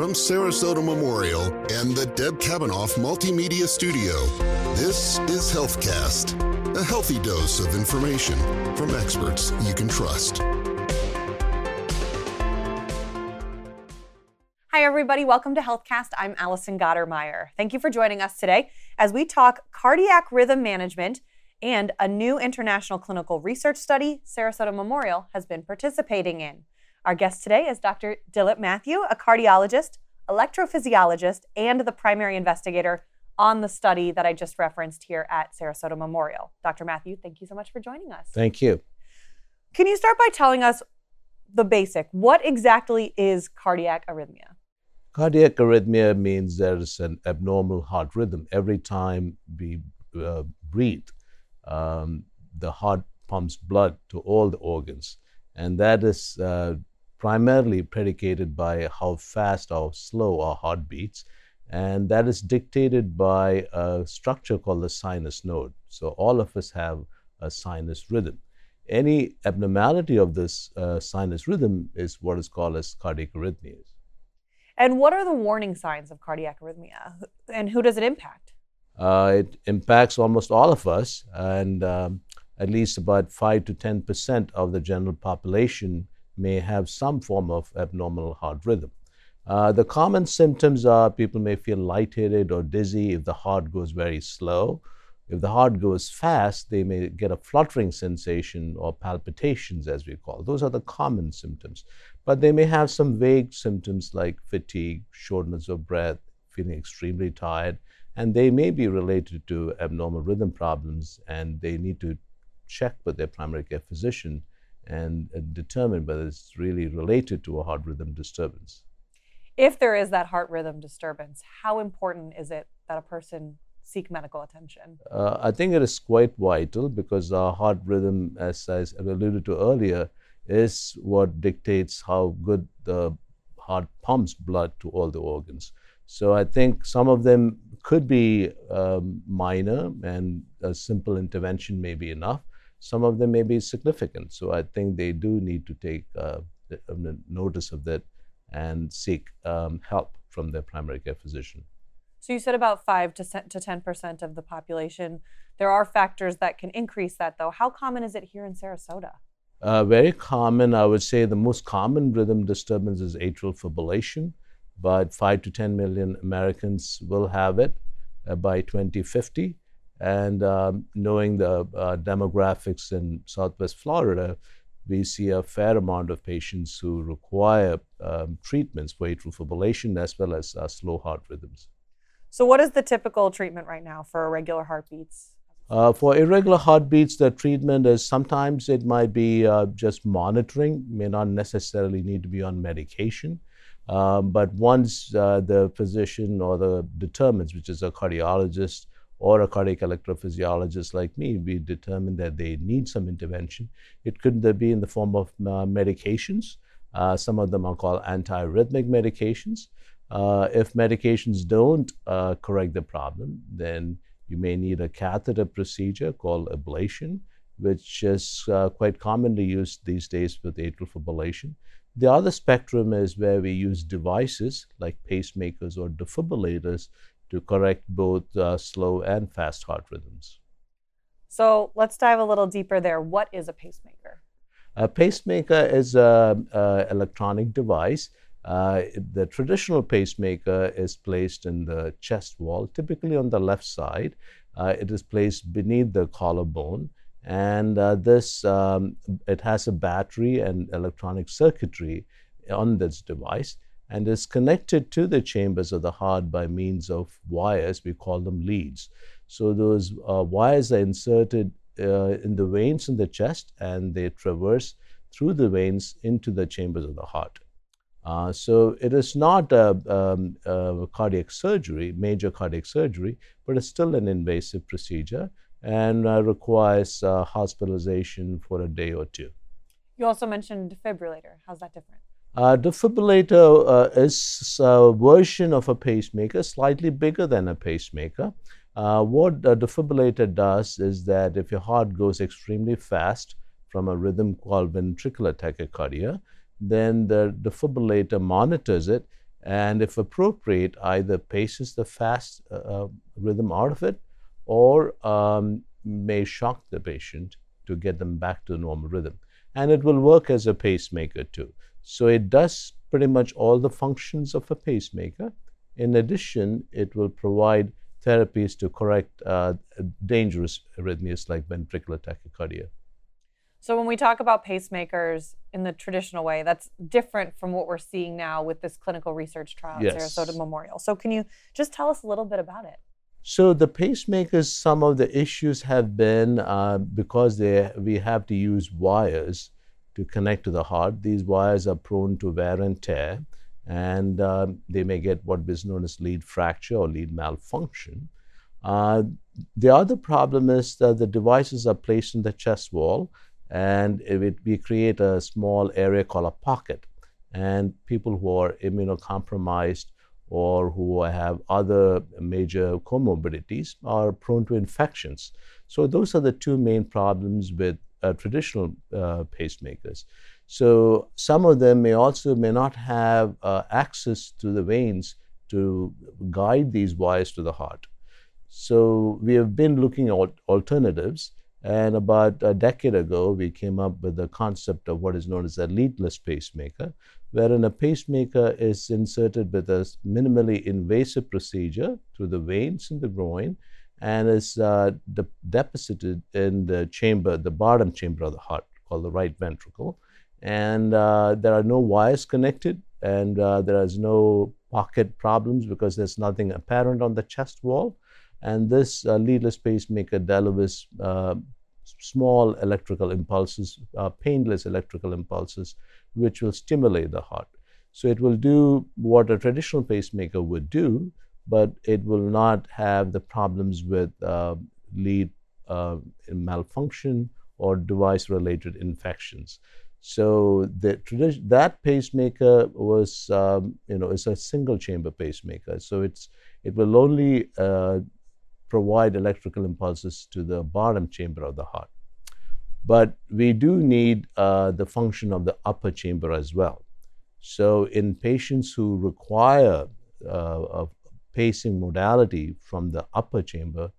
From Sarasota Memorial and the Deb Kavanaugh Multimedia Studio, this is HealthCast, a healthy dose of information from experts you can trust. Hi, everybody. Welcome to HealthCast. I'm Allison Gottermeyer. Thank you for joining us today as we talk cardiac rhythm management and a new international clinical research study Sarasota Memorial has been participating in. Our guest today is Dr. Dilip Matthew, a cardiologist, electrophysiologist, and the primary investigator on the study that I just referenced here at Sarasota Memorial. Dr. Matthew, thank you so much for joining us. Thank you. Can you start by telling us the basic? What exactly is cardiac arrhythmia? Cardiac arrhythmia means there is an abnormal heart rhythm. Every time we uh, breathe, um, the heart pumps blood to all the organs. And that is uh, primarily predicated by how fast or slow our heart beats. And that is dictated by a structure called the sinus node. So all of us have a sinus rhythm. Any abnormality of this uh, sinus rhythm is what is called as cardiac arrhythmias. And what are the warning signs of cardiac arrhythmia? And who does it impact? Uh, it impacts almost all of us, and um, at least about 5 to 10 percent of the general population may have some form of abnormal heart rhythm. Uh, the common symptoms are people may feel lightheaded or dizzy if the heart goes very slow. If the heart goes fast, they may get a fluttering sensation or palpitations, as we call. Those are the common symptoms. But they may have some vague symptoms like fatigue, shortness of breath, feeling extremely tired, and they may be related to abnormal rhythm problems, and they need to check with their primary care physician and uh, determine whether it's really related to a heart rhythm disturbance. If there is that heart rhythm disturbance, how important is it that a person seek medical attention? Uh, I think it is quite vital because our heart rhythm, as I alluded to earlier, is what dictates how good the heart pumps blood to all the organs. So I think some of them could be um, minor and a simple intervention may be enough some of them may be significant. So I think they do need to take uh, notice of that and seek um, help from their primary care physician. So you said about 5 to 10% of the population. There are factors that can increase that, though. How common is it here in Sarasota? Uh, very common. I would say the most common rhythm disturbance is atrial fibrillation. But 5 to 10 million Americans will have it uh, by 2050. And um, knowing the uh, demographics in Southwest Florida, we see a fair amount of patients who require um, treatments for atrial fibrillation as well as uh, slow heart rhythms. So, what is the typical treatment right now for irregular heartbeats? Uh, for irregular heartbeats, the treatment is sometimes it might be uh, just monitoring, may not necessarily need to be on medication. Um, but once uh, the physician or the determines, which is a cardiologist, or a cardiac electrophysiologist like me, we determine that they need some intervention. It could be in the form of uh, medications. Uh, some of them are called antiarrhythmic medications. Uh, if medications don't uh, correct the problem, then you may need a catheter procedure called ablation, which is uh, quite commonly used these days with atrial fibrillation. The other spectrum is where we use devices like pacemakers or defibrillators to correct both uh, slow and fast heart rhythms. So let's dive a little deeper there. What is a pacemaker? A pacemaker is an electronic device. Uh, the traditional pacemaker is placed in the chest wall, typically on the left side. Uh, it is placed beneath the collarbone, and uh, this um, it has a battery and electronic circuitry on this device and is connected to the chambers of the heart by means of wires. We call them leads. So those uh, wires are inserted uh, in the veins in the chest and they traverse through the veins into the chambers of the heart. Uh, so it is not a, um, a, cardiac surgery, major cardiac surgery, but it's still an invasive procedure and uh, requires uh, hospitalization for a day or two. You also mentioned defibrillator. How's that different? Uh, defibrillator uh, is a version of a pacemaker, slightly bigger than a pacemaker. Uh, what a defibrillator does is that if your heart goes extremely fast from a rhythm called ventricular tachycardia, then the defibrillator monitors it and if appropriate, either paces the fast uh, uh, rhythm out of it or um, may shock the patient to get them back to the normal rhythm. And it will work as a pacemaker too. So it does pretty much all the functions of a pacemaker. In addition, it will provide therapies to correct uh, dangerous arrhythmias like ventricular tachycardia. So when we talk about pacemakers in the traditional way, that's different from what we're seeing now with this clinical research trial yes. at Sarasota Memorial. So can you just tell us a little bit about it? So the pacemakers, some of the issues have been uh, because they, we have to use wires to connect to the heart. These wires are prone to wear and tear, and uh, they may get what is known as lead fracture or lead malfunction. Uh, the other problem is that the devices are placed in the chest wall and it, we create a small area called a pocket. And people who are immunocompromised or who have other major comorbidities are prone to infections. So those are the two main problems with uh, traditional uh, pacemakers. So some of them may also may not have uh, access to the veins to guide these wires to the heart. So we have been looking at alternatives. And about a decade ago, we came up with the concept of what is known as a leadless pacemaker, wherein a pacemaker is inserted with a minimally invasive procedure through the veins in the groin and is uh, de- deposited in the chamber, the bottom chamber of the heart, called the right ventricle. And uh, there are no wires connected, and uh, there is no pocket problems because there's nothing apparent on the chest wall. And this uh, leadless pacemaker delivers uh, small electrical impulses, uh, painless electrical impulses, which will stimulate the heart. So it will do what a traditional pacemaker would do, but it will not have the problems with uh, lead uh, malfunction or device-related infections. So the that pacemaker was, um, you know, is a single chamber pacemaker. So it's it will only uh, provide electrical impulses to the bottom chamber of the heart. But we do need uh, the function of the upper chamber as well. So, in patients who require uh, pacing modality from the upper chamber,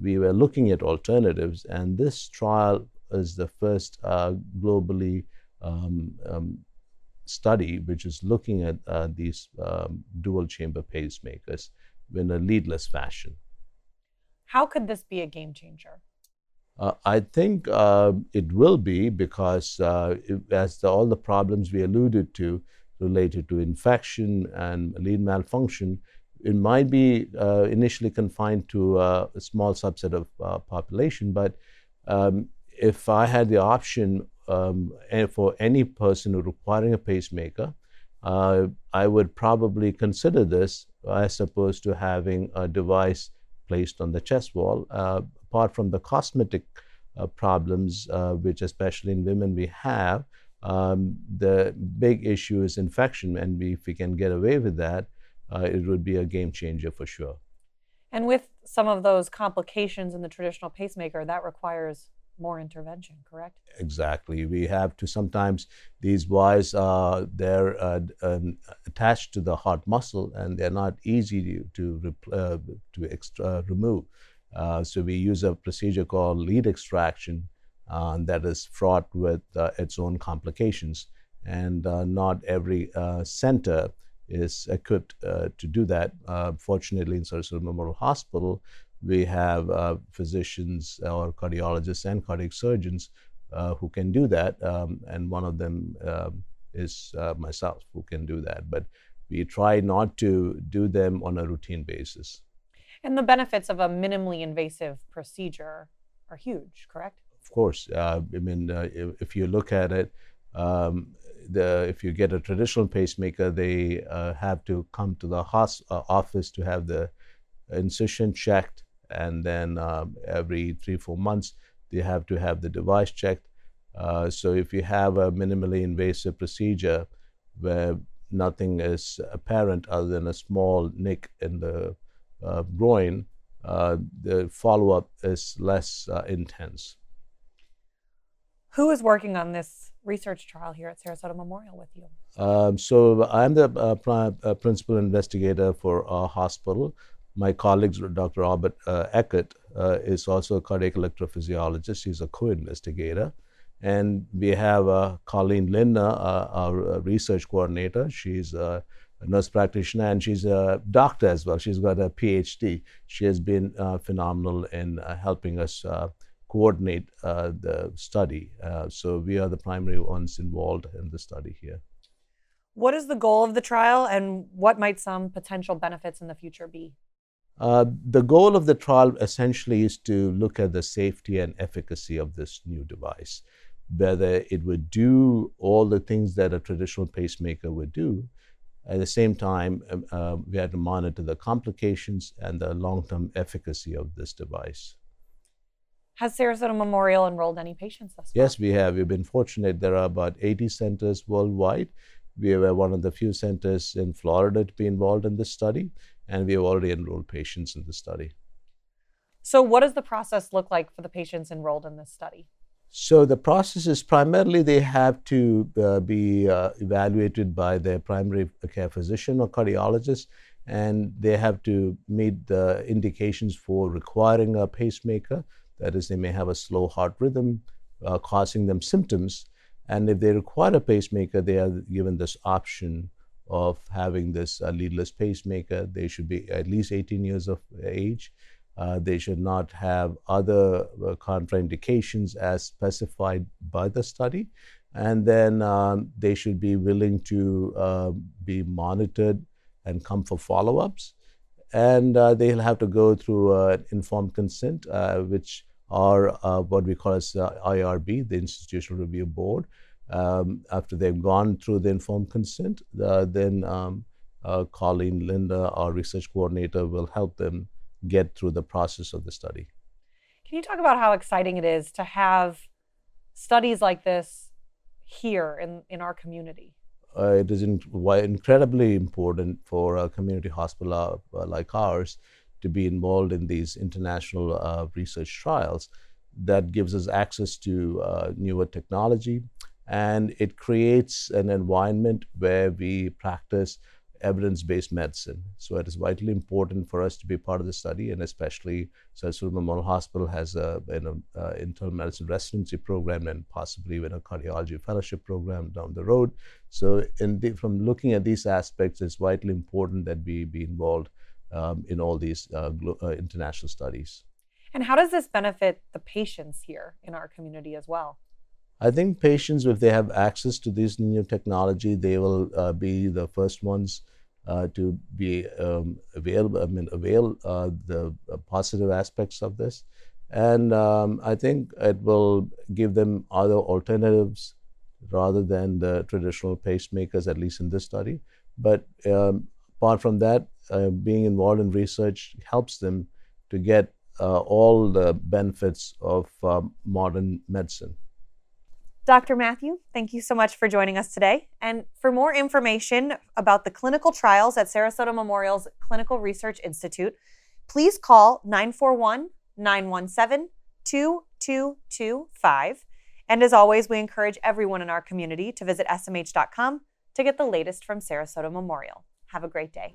we were looking at alternatives, and this trial is the first uh, globally um, um, study which is looking at uh, these um, dual chamber pacemakers in a leadless fashion. How could this be a game changer? Uh, I think uh, it will be because, uh, as the, all the problems we alluded to related to infection and lead malfunction, it might be uh, initially confined to uh, a small subset of uh, population. But um, if I had the option um, for any person requiring a pacemaker, I would probably consider this as opposed to having a device placed on the chest wall. Uh, apart from the cosmetic uh, problems, uh, which especially in women we have, um, the big issue is infection. And we, if we can get away with that, it would be a game changer for sure. And with some of those complications in the traditional pacemaker, that requires more intervention, correct? Exactly. We have to sometimes these wires uh, they're uh, uh, attached to the heart muscle and they're not easy to to, uh, to extra, remove. Uh, so we use a procedure called lead extraction uh, that is fraught with its own complications, and not every center is equipped to do that. fortunately, in Sarasota Memorial Hospital, we have uh, physicians or cardiologists and cardiac surgeons uh, who can do that, um, and one of them um, is uh, myself who can do that. But we try not to do them on a routine basis. And the benefits of a minimally invasive procedure are huge, correct? Of course. Uh, I mean, uh, if, if, you look at it, um, the, if you get a traditional pacemaker, they uh, have to come to the hos- office to have the incision checked and then uh, every three four months they have to have the device checked. Uh, so if you have a minimally invasive procedure where nothing is apparent other than a small nick in the uh, groin, uh, the follow-up is less uh, intense. Who is working on this research trial here at Sarasota Memorial with you? Um, so I'm the uh, uh, principal investigator for our hospital. My colleague, Dr. Robert uh, Eckert, uh, is also a cardiac electrophysiologist. He's a co-investigator. And we have uh, Colleen Lindner, uh, our research coordinator. She's a nurse practitioner and she's a doctor as well. She's got a PhD. She has been phenomenal in helping us coordinate uh, the study. Uh, so we are the primary ones involved in the study here. What is the goal of the trial and what might some potential benefits in the future be? Uh, the goal of the trial essentially is to look at the safety and efficacy of this new device, whether it would do all the things that a traditional pacemaker would do. At the same time, um, uh, we had to monitor the complications and the long term efficacy of this device. Has Sarasota Memorial enrolled any patients thus far? Yes, we have. We've been fortunate. There are about 80 centers worldwide. We were one of the few centers in Florida to be involved in this study, and we have already enrolled patients in the study. So, what does the process look like for the patients enrolled in this study? So, the process is primarily they have to uh, be uh, evaluated by their primary care physician or cardiologist, and they have to meet the indications for requiring a pacemaker that is, they may have a slow heart rhythm uh, causing them symptoms. And if they require a pacemaker, they are given this option of having this uh, leadless pacemaker. They should be at least 18 years of age. Uh, they should not have other uh, contraindications as specified by the study. And then um, they should be willing to uh, be monitored and come for follow ups and uh, they'll have to go through uh, informed consent, uh, which are uh, what we call as uh, IRB, the Institutional Review Board. Um, after they've gone through the informed consent, then um, Colleen Linda, our research coordinator, will help them get through the process of the study. Can you talk about how exciting it is to have studies like this here in, in our community? Uh, it is in, incredibly important for a community hospital uh, like ours to be involved in these international uh, research trials. That gives us access to newer technology and it creates an environment where we practice evidence-based medicine. So it is vitally important for us to be part of the study, and especially Sarasota Memorial Hospital has a, an uh, internal medicine residency program and possibly even a cardiology fellowship program down the road. So the, from looking at these aspects, it's vitally important that we be involved um, in all these uh, uh, international studies. And how does this benefit the patients here in our community as well? I think patients, if they have access to this new technology, they will uh, be the first ones uh, to be um, available. I mean, avail uh, the uh, positive aspects of this, and um, I think it will give them other alternatives rather than the traditional pacemakers, at least in this study. But um, apart from that, uh, being involved in research helps them to get uh, all the benefits of um, modern medicine. Dr. Matthew, thank you so much for joining us today. And for more information about the clinical trials at Sarasota Memorial's Clinical Research Institute, please call 941 917 2225. And as always, we encourage everyone in our community to visit smh.com to get the latest from Sarasota Memorial. Have a great day.